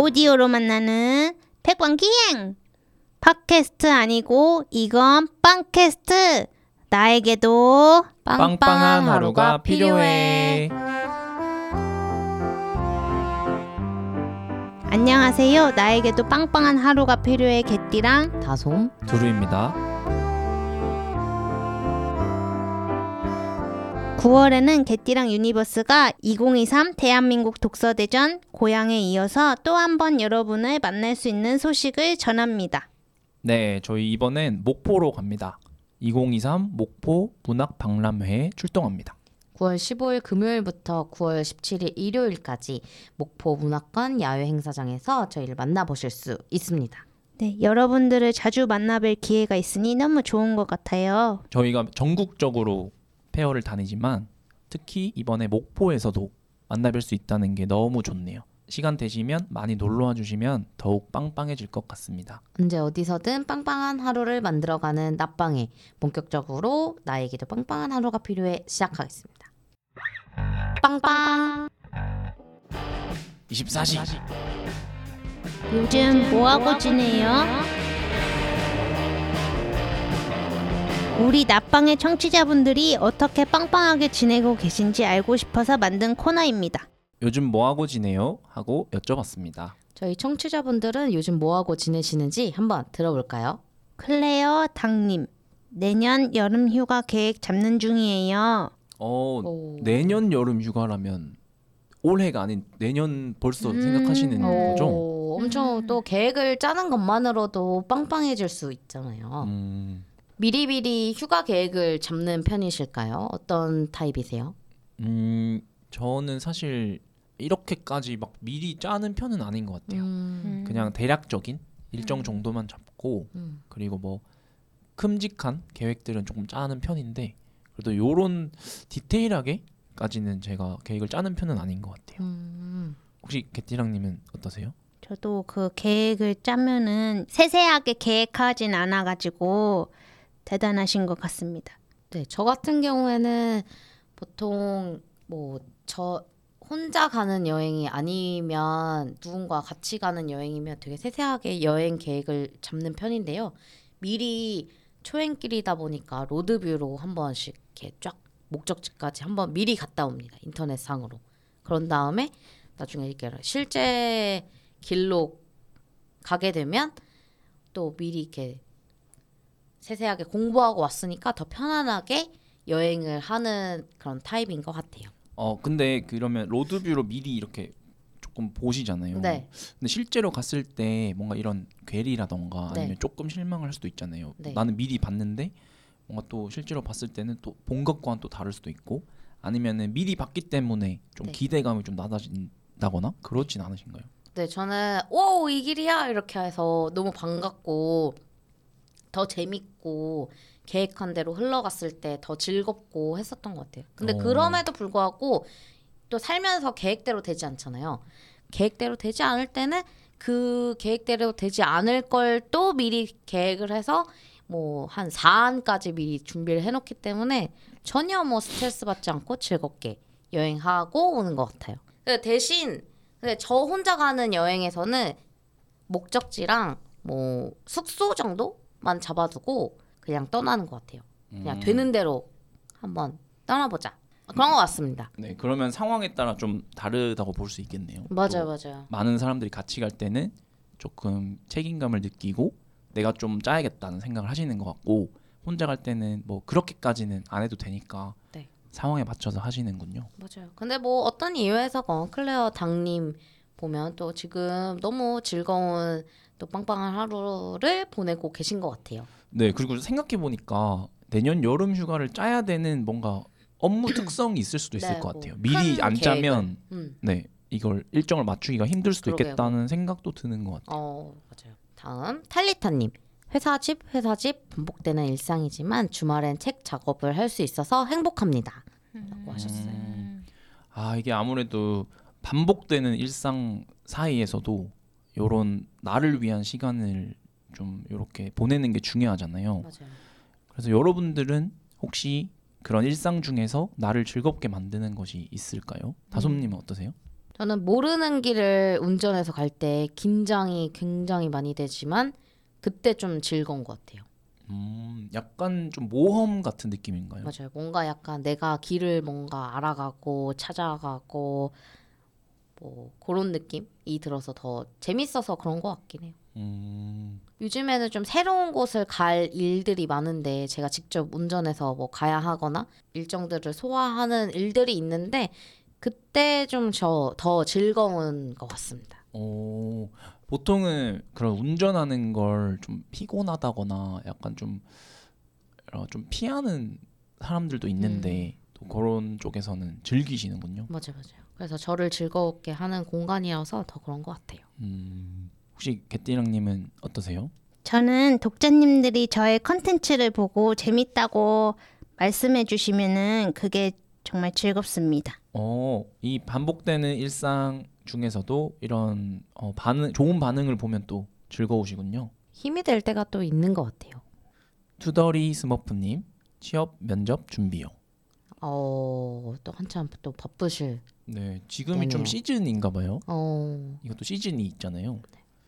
오디오로 만나는 백반기행 팟캐스트 아니고 이건 빵캐스트 나에게도 빵빵한 하루가 필요해. 안녕하세요 나에게도 빵빵한 하루가 필요해 개띠랑 다솜 두루입니다. 9월에는 개띠랑 유니버스가 2023 대한민국 독서대전 고양에 이어서 또 한 번 여러분을 만날 수 있는 소식을 전합니다. 네, 저희 이번엔 목포로 갑니다. 2023 목포 문학 박람회에 출동합니다. 9월 15일 금요일부터 9월 17일 일요일까지 목포 문학관 야외 행사장에서 저희를 만나보실 수 있습니다. 네, 여러분들을 자주 만나뵐 기회가 있으니 너무 좋은 것 같아요. 저희가 전국적으로 페어를 다니지만 특히 이번에 목포에서도 만나뵐 수 있다는 게 너무 좋네요. 시간 되시면 많이 놀러와 주시면 더욱 빵빵해질 것 같습니다. 언제 어디서든 빵빵한 하루를 만들어가는 낮방에 본격적으로 나에게도 빵빵한 하루가 필요해 시작하겠습니다. 빵빵 24시 요즘 뭐하고 지내요? 우리 낮방의 청취자분들이 어떻게 빵빵하게 지내고 계신지 알고 싶어서 만든 코너입니다. 요즘 뭐 하고 지내요? 하고 여쭤봤습니다. 저희 청취자분들은 요즘 뭐하고 지내시는지 한번 들어볼까요? 클레어 당님, 내년 여름 휴가 계획 잡는 중이에요. 어, 오. 내년 여름 휴가라면 올해가 아닌 내년 벌써 음. 생각하시는 거죠? 오, 엄청 또 계획을 짜는 것만으로도 빵빵해질 수 있잖아요. 음, 미리미리 휴가 계획을 잡는 편이실까요? 어떤 타입이세요? 음, 저는 사실 이렇게까지 막 미리 짜는 편은 아닌 것 같아요. 음, 그냥 대략적인 일정 정도만 잡고 음. 그리고 뭐 큼직한 계획들은 조금 짜는 편인데 그래도 요런 디테일하게까지는 제가 계획을 짜는 편은 아닌 것 같아요. 음. 혹시 개띠랑님은 어떠세요? 저도 그 계획을 짜면은 세세하게 계획하진 않아가지고 대단하신 것 같습니다. 네, 저 같은 경우에는 보통 뭐 저 혼자 가는 여행이 아니면 누군가 같이 가는 여행이면 되게 세세하게 여행 계획을 잡는 편인데요. 미리 초행길이다 보니까 로드뷰로 한 번씩 이렇게 쫙 목적지까지 한번 미리 갔다 옵니다. 인터넷상으로. 그런 다음에 나중에 이렇게 실제 길로 가게 되면 또 미리 이렇게 세세하게 공부하고 왔으니까 더 편안하게 여행을 하는 그런 타입인 것 같아요. 어 근데 그러면 로드뷰로 미리 이렇게 조금 보시잖아요. 네. 근데 실제로 갔을 때 뭔가 이런 괴리라던가 네. 아니면 조금 실망을 할 수도 있잖아요. 네. 나는 미리 봤는데 뭔가 또 실제로 봤을 때는 또 본 것과는 또 다를 수도 있고 아니면은 미리 봤기 때문에 좀 네. 기대감이 좀 낮아진다거나 그렇진 않으신가요? 네, 저는 오, 이 길이야 이렇게 해서 너무 반갑고 더 재밌고 계획한 대로 흘러갔을 때 더 즐겁고 했었던 것 같아요. 근데 어. 그럼에도 불구하고 또 살면서 계획대로 되지 않잖아요. 계획대로 되지 않을 때는 그 계획대로 되지 않을 걸 또 미리 계획을 해서 뭐 한 4안까지 미리 준비를 해놓기 때문에 전혀 뭐 스트레스 받지 않고 즐겁게 여행하고 오는 것 같아요. 근데 대신 근데 저 혼자 가는 여행에서는 목적지랑 뭐 숙소 정도 만 잡아두고 그냥 떠나는 것 같아요. 그냥 음. 되는 대로 한번 떠나보자. 그런 것 같습니다. 네, 그러면 상황에 따라 좀 다르다고 볼 수 있겠네요. 맞아요, 또 맞아요. 많은 사람들이 같이 갈 때는 조금 책임감을 느끼고 내가 좀 짜야겠다는 생각을 하시는 것 같고 혼자 갈 때는 뭐 그렇게까지는 안 해도 되니까 네. 상황에 맞춰서 하시는군요. 맞아요. 근데 뭐 어떤 이유에서건 클레어 당님 보면 또 지금 너무 즐거운 또 빵빵한 하루를 보내고 계신 것 같아요. 네, 그리고 생각해 보니까 내년 여름 휴가를 짜야 되는 뭔가 업무 특성이 있을 수도 있을 네, 것뭐 같아요. 미리 큰 안 짜면 음. 네 이걸 일정을 맞추기가 힘들 수도 그러게요. 있겠다는 생각도 드는 것 같아요. 어 맞아요. 다음 탈리타님. 회사 집 회사 집 반복되는 일상이지만 주말엔 책 작업을 할 수 있어서 행복합니다. 라고 하셨어요. 음. 아 이게 아무래도 반복되는 일상 사이에서도 요런 나를 위한 시간을 좀 이렇게 보내는 게 중요하잖아요. 맞아요. 그래서 여러분들은 혹시 그런 일상 중에서 나를 즐겁게 만드는 것이 있을까요? 다솜님은 어떠세요? 저는 모르는 길을 운전해서 갈 때 긴장이 굉장히 많이 되지만 그때 좀 즐거운 것 같아요. 음, 약간 좀 모험 같은 느낌인가요? 맞아요. 뭔가 약간 내가 길을 뭔가 알아가고 찾아가고 뭐 그런 느낌이 들어서 더 재밌어서 그런 것 같긴 해요. 음, 요즘에는 좀 새로운 곳을 갈 일들이 많은데 제가 직접 운전해서 뭐 가야 하거나 일정들을 소화하는 일들이 있는데 그때 좀 저 더 즐거운 것 같습니다. 어, 보통은 그런 운전하는 걸 좀 피곤하다거나 약간 좀, 어, 좀 피하는 사람들도 있는데 또 그런 쪽에서는 즐기시는군요. 맞아요, 맞아요. 그래서 저를 즐겁게 하는 공간이어서 더 그런 것 같아요. 음, 혹시 개띠랑님은 어떠세요? 저는 독자님들이 저의 컨텐츠를 보고 재밌다고 말씀해 주시면은 그게 정말 즐겁습니다. 어, 이 반복되는 일상 중에서도 이런 어, 반응, 좋은 반응을 보면 또 즐거우시군요. 힘이 될 때가 또 있는 것 같아요. 투더리 스머프님 취업 면접 준비요. 어, 또 한참 또 바쁘실. 네, 지금이 좀 네네요. 시즌인가 봐요. 어, 이것도 시즌이 있잖아요.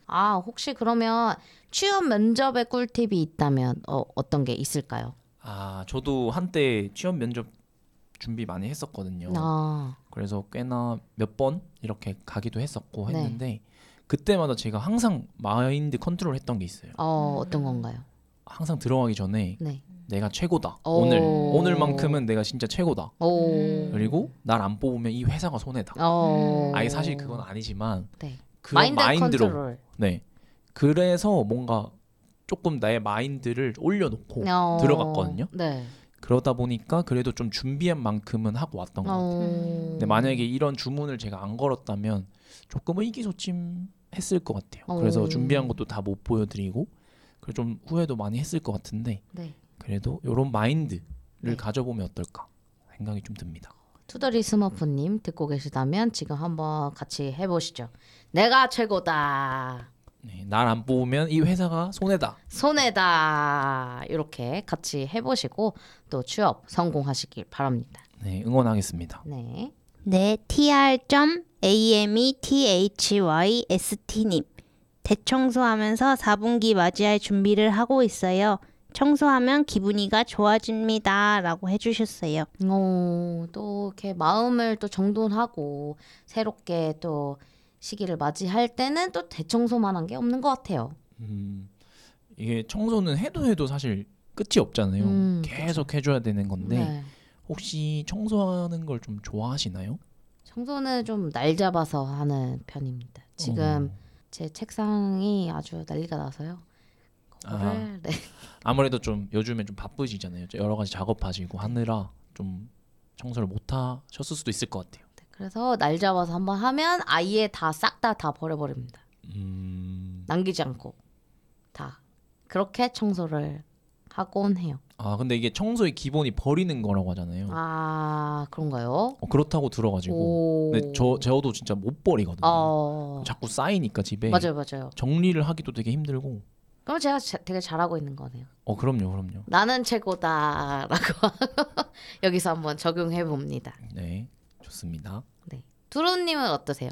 아 혹시 그러면 취업 면접의 꿀팁이 있다면 어, 어떤 게 있을까요? 아, 저도 한때 취업 면접 준비 많이 했었거든요. 아, 그래서 꽤나 몇 번 이렇게 가기도 했었고 네. 했는데 그때마다 제가 항상 마인드 컨트롤 했던 게 있어요. 어, 어떤 건가요? 항상 들어가기 전에 네. 내가 최고다. 오. 오늘 오늘만큼은 내가 진짜 최고다. 오, 그리고 날 안 뽑으면 이 회사가 손해다. 어, 아예 사실 그건 아니지만 네. 그런 마인드 마인드로 컨트롤. 네. 그래서 뭔가 조금 나의 마인드를 올려놓고 어, 들어갔거든요. 네. 그러다 보니까 그래도 좀 준비한 만큼은 하고 왔던 것 같아요. 어, 근데 만약에 이런 주문을 제가 안 걸었다면 조금 의기소침했을 것 같아요. 그래서 어. 준비한 것도 다 못 보여드리고 그래서 좀 후회도 많이 했을 것 같은데 네. 그래도 이런 마인드를 네. 가져보면 어떨까 생각이 좀 듭니다. 투덜이 스머프님 듣고 계시다면 지금 한번 같이 해보시죠. 내가 최고다. 네, 날 안 뽑으면 이 회사가 손해다. 손해다. 이렇게 같이 해보시고 또 취업 성공하시길 바랍니다. 네, 응원하겠습니다. 네. 네, tr.amethyst님. 대청소하면서 4분기 맞이할 준비를 하고 있어요. 청소하면 기분이가 좋아집니다. 라고 해주셨어요. 어, 또 이렇게 마음을 또 정돈하고 새롭게 또 시기를 맞이할 때는 또 대청소만 한 게 없는 것 같아요. 음, 이게 청소는 해도 해도 사실 끝이 없잖아요. 음, 계속 해줘야 되는 건데 네. 혹시 청소하는 걸 좀 좋아하시나요? 청소는 좀 날 잡아서 하는 편입니다. 지금 어, 제 책상이 아주 난리가 나서요. 그거를 네. 아무래도 좀 요즘에 좀 바쁘시잖아요. 여러 가지 작업하시고 하느라 좀 청소를 못 하셨을 수도 있을 것 같아요. 그래서 날 잡아서 한번 하면 아예 다 싹 다 다 버려버립니다. 음, 남기지 않고 다 그렇게 청소를 하곤 해요. 아 근데 이게 청소의 기본이 버리는 거라고 하잖아요. 아 그런가요? 어, 그렇다고 들어가지고 오. 근데 저 저도 진짜 못 버리거든요. 어 자꾸 쌓이니까 집에 맞아요 맞아요. 정리를 하기도 되게 힘들고. 그럼 제가 자- 되게 잘하고 있는 거네요. 어 그럼요, 그럼요. 나는 최고다라고 여기서 한번 적용해 봅니다. 네, 좋습니다. 두루님은 어떠세요?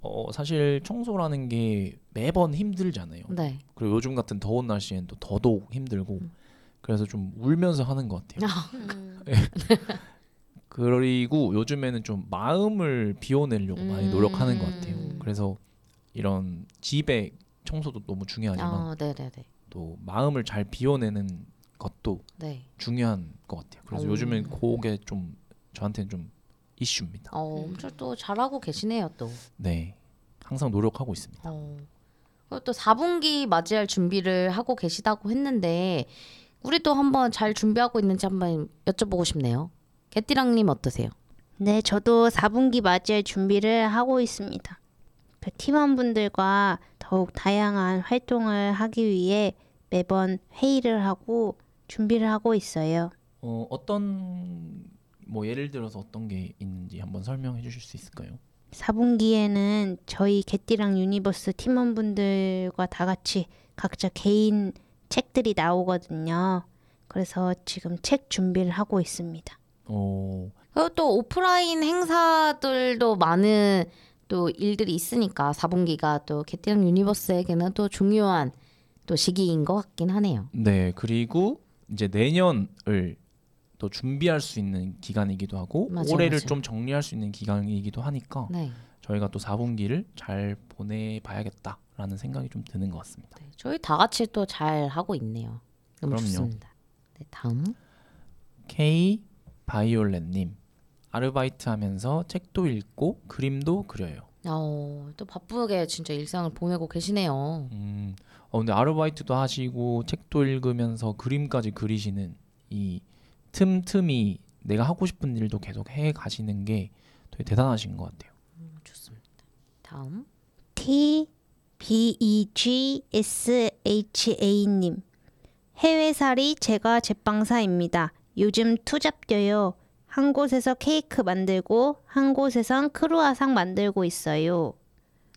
어 사실 청소라는 게 매번 힘들잖아요. 네. 그리고 요즘 같은 더운 날씨엔 또 더더욱 힘들고 그래서 좀 울면서 하는 것 같아요. 그리고 요즘에는 좀 마음을 비워내려고 많이 노력하는 것 같아요. 음. 그래서 이런 집의 청소도 너무 중요하지만 아 네네네. 또 마음을 잘 비워내는 것도 네. 중요한 것 같아요. 그래서 오. 요즘엔 그게 좀 저한테는 좀 이슈입니다. 어, 엄청 또 잘하고 계시네요 또. 네, 항상 노력하고 있습니다. 어. 그리고 또 4분기 맞이할 준비를 하고 계시다고 했는데 우리 또 한번 잘 준비하고 있는지 한번 여쭤보고 싶네요. 개띠랑님 어떠세요? 네, 저도 4분기 맞이할 준비를 하고 있습니다. 그 팀원분들과 더욱 다양한 활동을 하기 위해 매번 회의를 하고 준비를 하고 있어요. 어, 어떤 뭐 예를 들어서 어떤 게 있는지 한번 설명해 주실 수 있을까요? 4분기에는 저희 개띠랑 유니버스 팀원분들과 다 같이 각자 개인 책들이 나오거든요. 그래서 지금 책 준비를 하고 있습니다. 어, 그리고 또 오프라인 행사들도 많은 또 일들이 있으니까 4분기가 또 개띠랑 유니버스에게는 또 중요한 또 시기인 것 같긴 하네요. 네, 그리고 이제 내년을 또 준비할 수 있는 기간이기도 하고 맞아요, 올해를 맞아요. 좀 정리할 수 있는 기간이기도 하니까 네. 저희가 또 4분기를 잘 보내봐야겠다라는 생각이 좀 드는 것 같습니다. 네, 저희 다 같이 또 잘 하고 있네요. 너무 그럼요. 좋습니다. 네, 다음. K 바이올렛님 아르바이트 하면서 책도 읽고 그림도 그려요. 어, 또 바쁘게 진짜 일상을 보내고 계시네요. 음, 어, 근데 아르바이트도 하시고 책도 읽으면서 그림까지 그리시는 이 틈틈이 내가 하고 싶은 일도 계속 해 가시는 게 되게 대단하신 것 같아요. 음, 좋습니다. 다음. T B E G S H A 님 해외살이 제가 제빵사입니다. 요즘 투잡뎌요. 한 곳에서 케이크 만들고 한 곳에선 크루아상 만들고 있어요.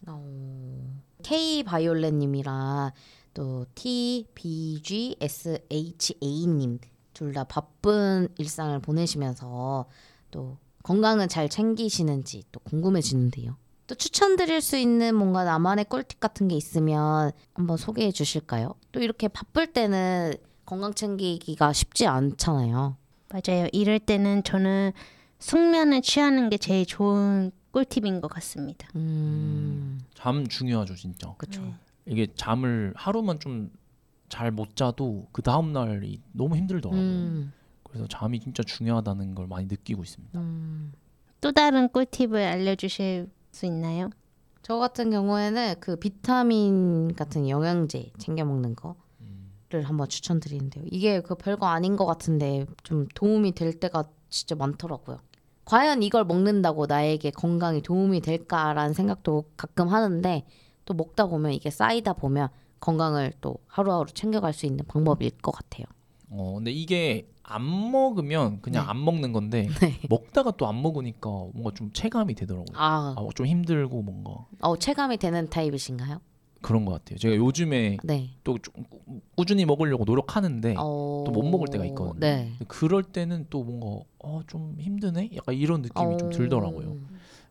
어, K 바이올렛님이랑 또 T B G S H A님 둘 다 바쁜 일상을 보내시면서 또 건강은 잘 챙기시는지 또 궁금해지는데요. 또 추천드릴 수 있는 뭔가 나만의 꿀팁 같은 게 있으면 한번 소개해 주실까요? 또 이렇게 바쁠 때는 건강 챙기기가 쉽지 않잖아요. 맞아요. 이럴 때는 저는 숙면을 취하는 게 제일 좋은 꿀팁인 것 같습니다. 음, 잠 중요하죠, 진짜. 그렇죠. 네. 이게 잠을 하루만 좀 잘 못 자도 그 다음 날이 너무 힘들더라고요. 음, 그래서 잠이 진짜 중요하다는 걸 많이 느끼고 있습니다. 음. 또 다른 꿀팁을 알려주실 수 있나요? 저 같은 경우에는 그 비타민 같은 영양제 챙겨 먹는 거 를 한번 추천드리는데요. 이게 그 별거 아닌 것 같은데 좀 도움이 될 때가 진짜 많더라고요. 과연 이걸 먹는다고 나에게 건강에 도움이 될까라는 생각도 가끔 하는데 또 먹다 보면 이게 쌓이다 보면 건강을 또 하루하루 챙겨갈 수 있는 방법일 것 같아요. 어, 근데 이게 안 먹으면 그냥 네. 안 먹는 건데 네. 먹다가 또 안 먹으니까 뭔가 좀 체감이 되더라고요. 아, 아, 좀 힘들고 뭔가 어, 체감이 되는 타입이신가요? 그런 것 같아요. 제가 요즘에 네. 또좀 꾸- 꾸준히 먹으려고 노력하는데 어... 또못 먹을 때가 있거든요. 네. 그럴 때는 또 뭔가 어, 좀 힘드네? 약간 이런 느낌이 좀 어. 들더라고요.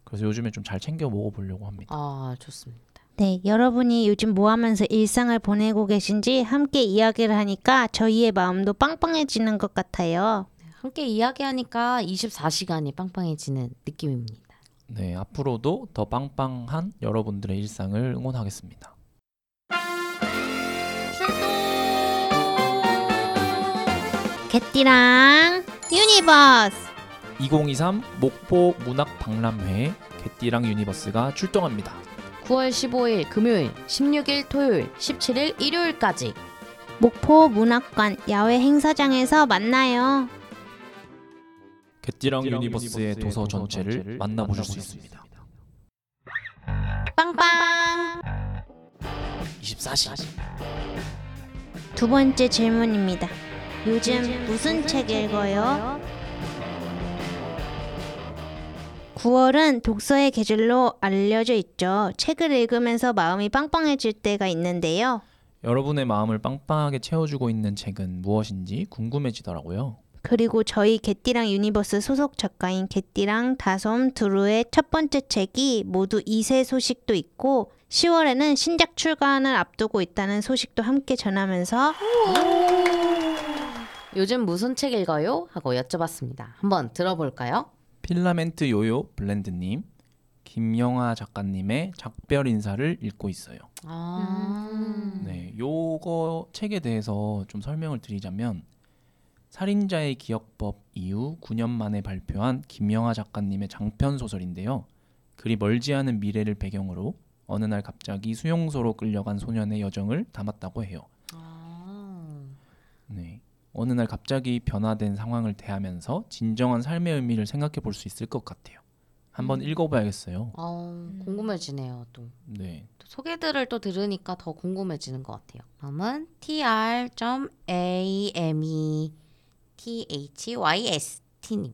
그래서 요즘에 좀 잘 챙겨 먹어보려고 합니다. 아, 좋습니다. 네, 여러분이 요즘 뭐 하면서 일상을 보내고 계신지 함께 이야기를 하니까 저희의 마음도 빵빵해지는 것 같아요. 함께 이야기하니까 24시간이 빵빵해지는 느낌입니다. 네, 앞으로도 더 빵빵한 여러분들의 일상을 응원하겠습니다. 개띠랑 유니버스 2023 목포 문학 박람회에 개띠랑 유니버스가 출동합니다. 9월 15일 금요일, 16일 토요일, 17일 일요일까지 목포 문학관 야외 행사장에서 만나요. 개띠랑 유니버스의 도서 전체를 만나보실 수 있습니다. 빵빵! 24시 두 번째 질문입니다. 요즘 무슨 책 읽어요? 9월은 독서의 계절로 알려져 있죠. 책을 읽으면서 마음이 빵빵해질 때가 있는데요. 여러분의 마음을 빵빵하게 채워주고 있는 책은 무엇인지 궁금해지더라고요. 그리고 저희 개띠랑 유니버스 소속 작가인 개띠랑 다솜 두루의 첫 번째 책이 모두 2쇄 소식도 있고 10월에는 신작 출간을 앞두고 있다는 소식도 함께 전하면서 요즘 무슨 책 읽어요? 하고 여쭤봤습니다. 한번 들어볼까요? 필라멘트 요요 블렌드님, 김영하 작가님의 작별 인사를 읽고 있어요. 아, 네, 요거 책에 대해서 좀 설명을 드리자면 살인자의 기억법 이후 9년 만에 발표한 김영하 작가님의 장편 소설인데요. 그리 멀지 않은 미래를 배경으로 어느 날 갑자기 수용소로 끌려간 소년의 여정을 담았다고 해요. 아. 네. 어느 날 갑자기 변화된 상황을 대하면서 진정한 삶의 의미를 생각해 볼 수 있을 것 같아요. 한번 읽어봐야겠어요. 어, 궁금해지네요. 또. 네. 또 소개들을 또 들으니까 더 궁금해지는 것 같아요. 다음은 tr.ame thyst님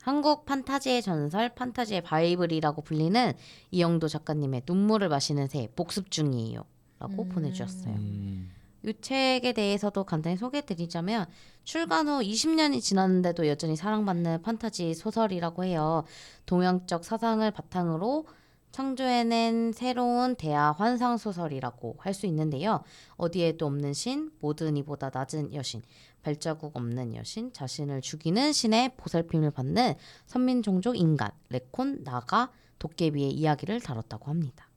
한국 판타지의 전설, 판타지의 바이블이라고 불리는 이영도 작가님의 눈물을 마시는 새 복습 중이에요. 라고 보내주셨어요. 음, 이 책에 대해서도 간단히 소개해드리자면 출간 후 20년이 지났는데도 여전히 사랑받는 판타지 소설이라고 해요. 동양적 사상을 바탕으로 창조해낸 새로운 대화 환상 소설이라고 할 수 있는데요. 어디에도 없는 신, 모든 이보다 낮은 여신, 발자국 없는 여신, 자신을 죽이는 신의 보살핌을 받는 선민종족 인간, 레콘, 나가, 도깨비의 이야기를 다뤘다고 합니다.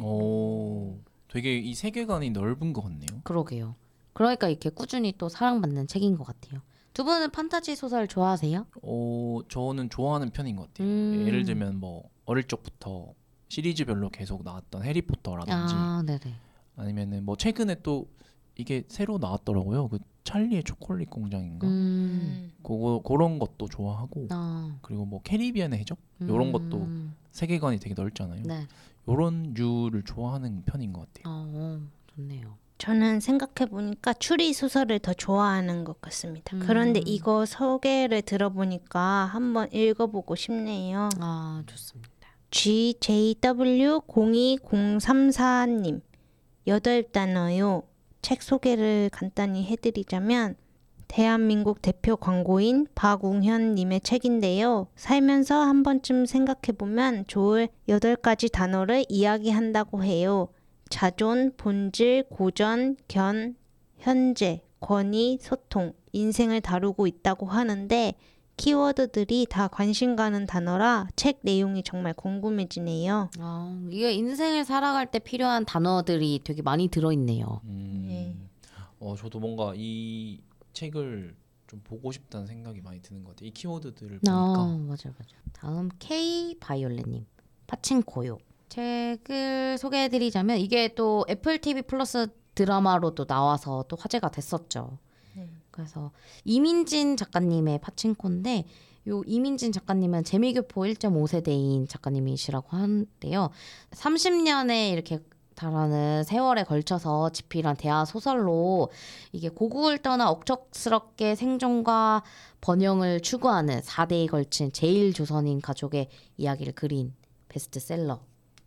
오, 되게 이 세계관이 넓은 것 같네요. 그러게요. 그러니까 이렇게 꾸준히 또 사랑받는 책인 것 같아요. 두 분은 판타지 소설 좋아하세요? 어, 저는 좋아하는 편인 것 같아요. 음. 예를 들면 뭐 어릴 적부터 시리즈별로 계속 나왔던 해리포터라든지 아, 네네. 아니면은 뭐 최근에 또 이게 새로 나왔더라고요. 그 찰리의 초콜릿 공장인가? 음, 그거 그런 것도 좋아하고 아, 그리고 뭐 캐리비안의 해적 요런 것도 음, 세계관이 되게 넓잖아요. 네. 요런 류를 좋아하는 편인 것 같아요. 아, 어, 좋네요. 저는 생각해 보니까 추리 소설을 더 좋아하는 것 같습니다. 그런데 음. 이거 소개를 들어보니까 한번 읽어보고 싶네요. 아, 좋습니다. GJW02034님 여덟 단어요. 책 소개를 간단히 해드리자면 대한민국 대표 광고인 박웅현님의 책인데요. 살면서 한 번쯤 생각해보면 좋을 여덟 가지 단어를 이야기한다고 해요. 자존, 본질, 고전, 견, 현재, 권위, 소통, 인생을 다루고 있다고 하는데 키워드들이 다 관심 가는 단어라 책 내용이 정말 궁금해지네요. 아, 이게 인생을 살아갈 때 필요한 단어들이 되게 많이 들어있네요. 음, 네. 어 저도 뭔가 이 책을 좀 보고 싶다는 생각이 많이 드는 것 같아요. 이 키워드들을 보니까 아, 맞아, 맞아. 다음 K 바이올렛님 파친코요 책을 소개해드리자면 이게 또 애플 TV 플러스 드라마로도 나와서 또 화제가 됐었죠. 네. 그래서 이민진 작가님의 파친코인데 요 이민진 작가님은 재미교포 1.5세대인 작가님이시라고 하는데요. 30년에 이렇게 달하는 세월에 걸쳐서 집필한 대화 소설로 이게 고국을 떠나 억척스럽게 생존과 번영을 추구하는 4대에 걸친 제일 조선인 가족의 이야기를 그린 베스트셀러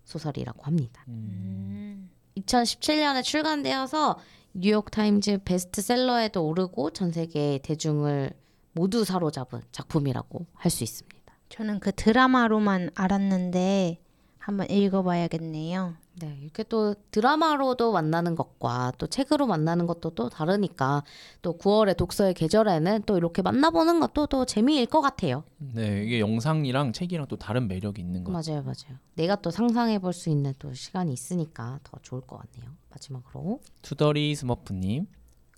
소설이라고 합니다. 음, 2017년에 출간되어서 뉴욕타임즈 베스트셀러에도 오르고 전 세계 대중을 모두 사로잡은 작품이라고 할 수 있습니다. 저는 그 드라마로만 알았는데 한번 읽어봐야겠네요. 네, 이렇게 또 드라마로도 만나는 것과 또 책으로 만나는 것도 또 다르니까 또 9월의 독서의 계절에는 또 이렇게 만나보는 것도 또 재미일 것 같아요. 네 이게 영상이랑 책이랑 또 다른 매력이 있는 것 같아요. 맞아요, 맞아요. 내가 또 상상해 볼 수 있는 또 시간이 있으니까 더 좋을 것 같네요. 마지막으로. 투덜이 스머프님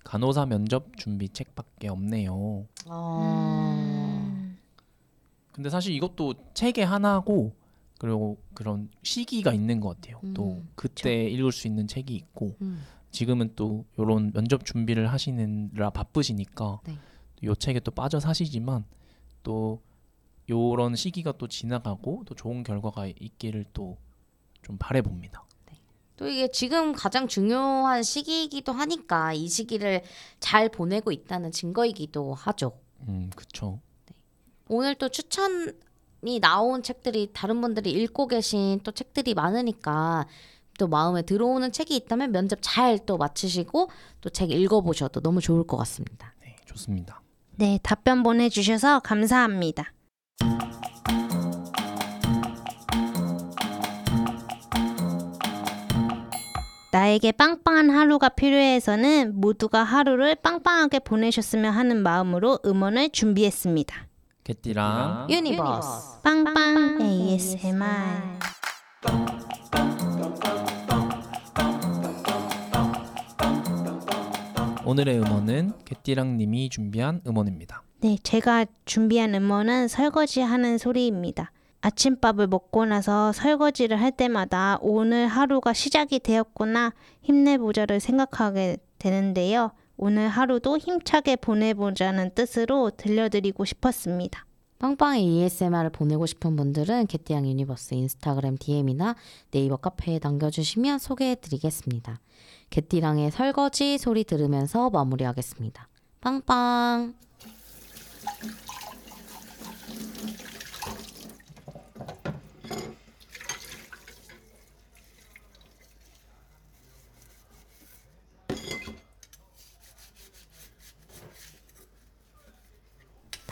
간호사 면접 준비 책밖에 없네요. 어... 근데 사실 이것도 책의 하나고 그리고 그런 시기가 있는 것 같아요. 또 음, 그때 읽을 수 있는 책이 있고 음, 지금은 또 이런 면접 준비를 하시느라 바쁘시니까 네. 요 책에 또 빠져 사시지만 또 요런 시기가 또 지나가고 또 좋은 결과가 있기를 또 좀 바래 봅니다. 또 이게 지금 가장 중요한 시기이기도 하니까 이 시기를 잘 보내고 있다는 증거이기도 하죠. 음, 그쵸. 오늘 또 추천 이 나온 책들이 다른 분들이 읽고 계신 또 책들이 많으니까 또 마음에 들어오는 책이 있다면 면접 잘 또 마치시고 또 책 읽어보셔도 너무 좋을 것 같습니다. 네, 좋습니다. 네, 답변 보내주셔서 감사합니다. 나에게 빵빵한 하루가 필요해서는 모두가 하루를 빵빵하게 보내셨으면 하는 마음으로 음원을 준비했습니다. 개띠랑 유니버스. 빵빵 ASMR. 오늘의 음원은 개띠랑님이 준비한 음원입니다. 네, 제가 준비한 음원은 설거지하는 소리입니다. 아침밥을 먹고 나서 설거지를 할 때마다 오늘 하루가 시작이 되었구나 힘내보자를 생각하게 되는데요. 오늘 하루도 힘차게 보내보자는 뜻으로 들려드리고 싶었습니다. 빵빵의 ASMR을 보내고 싶은 분들은 개띠랑 유니버스 인스타그램 DM이나 네이버 카페에 남겨주시면 소개해드리겠습니다. 개띠랑의 설거지 소리 들으면서 마무리하겠습니다. 빵빵.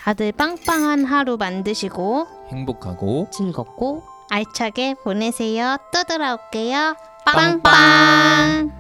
다들 빵빵한 하루 만드시고 행복하고 즐겁고 알차게 보내세요. 또 돌아올게요. 빵빵. 빵빵.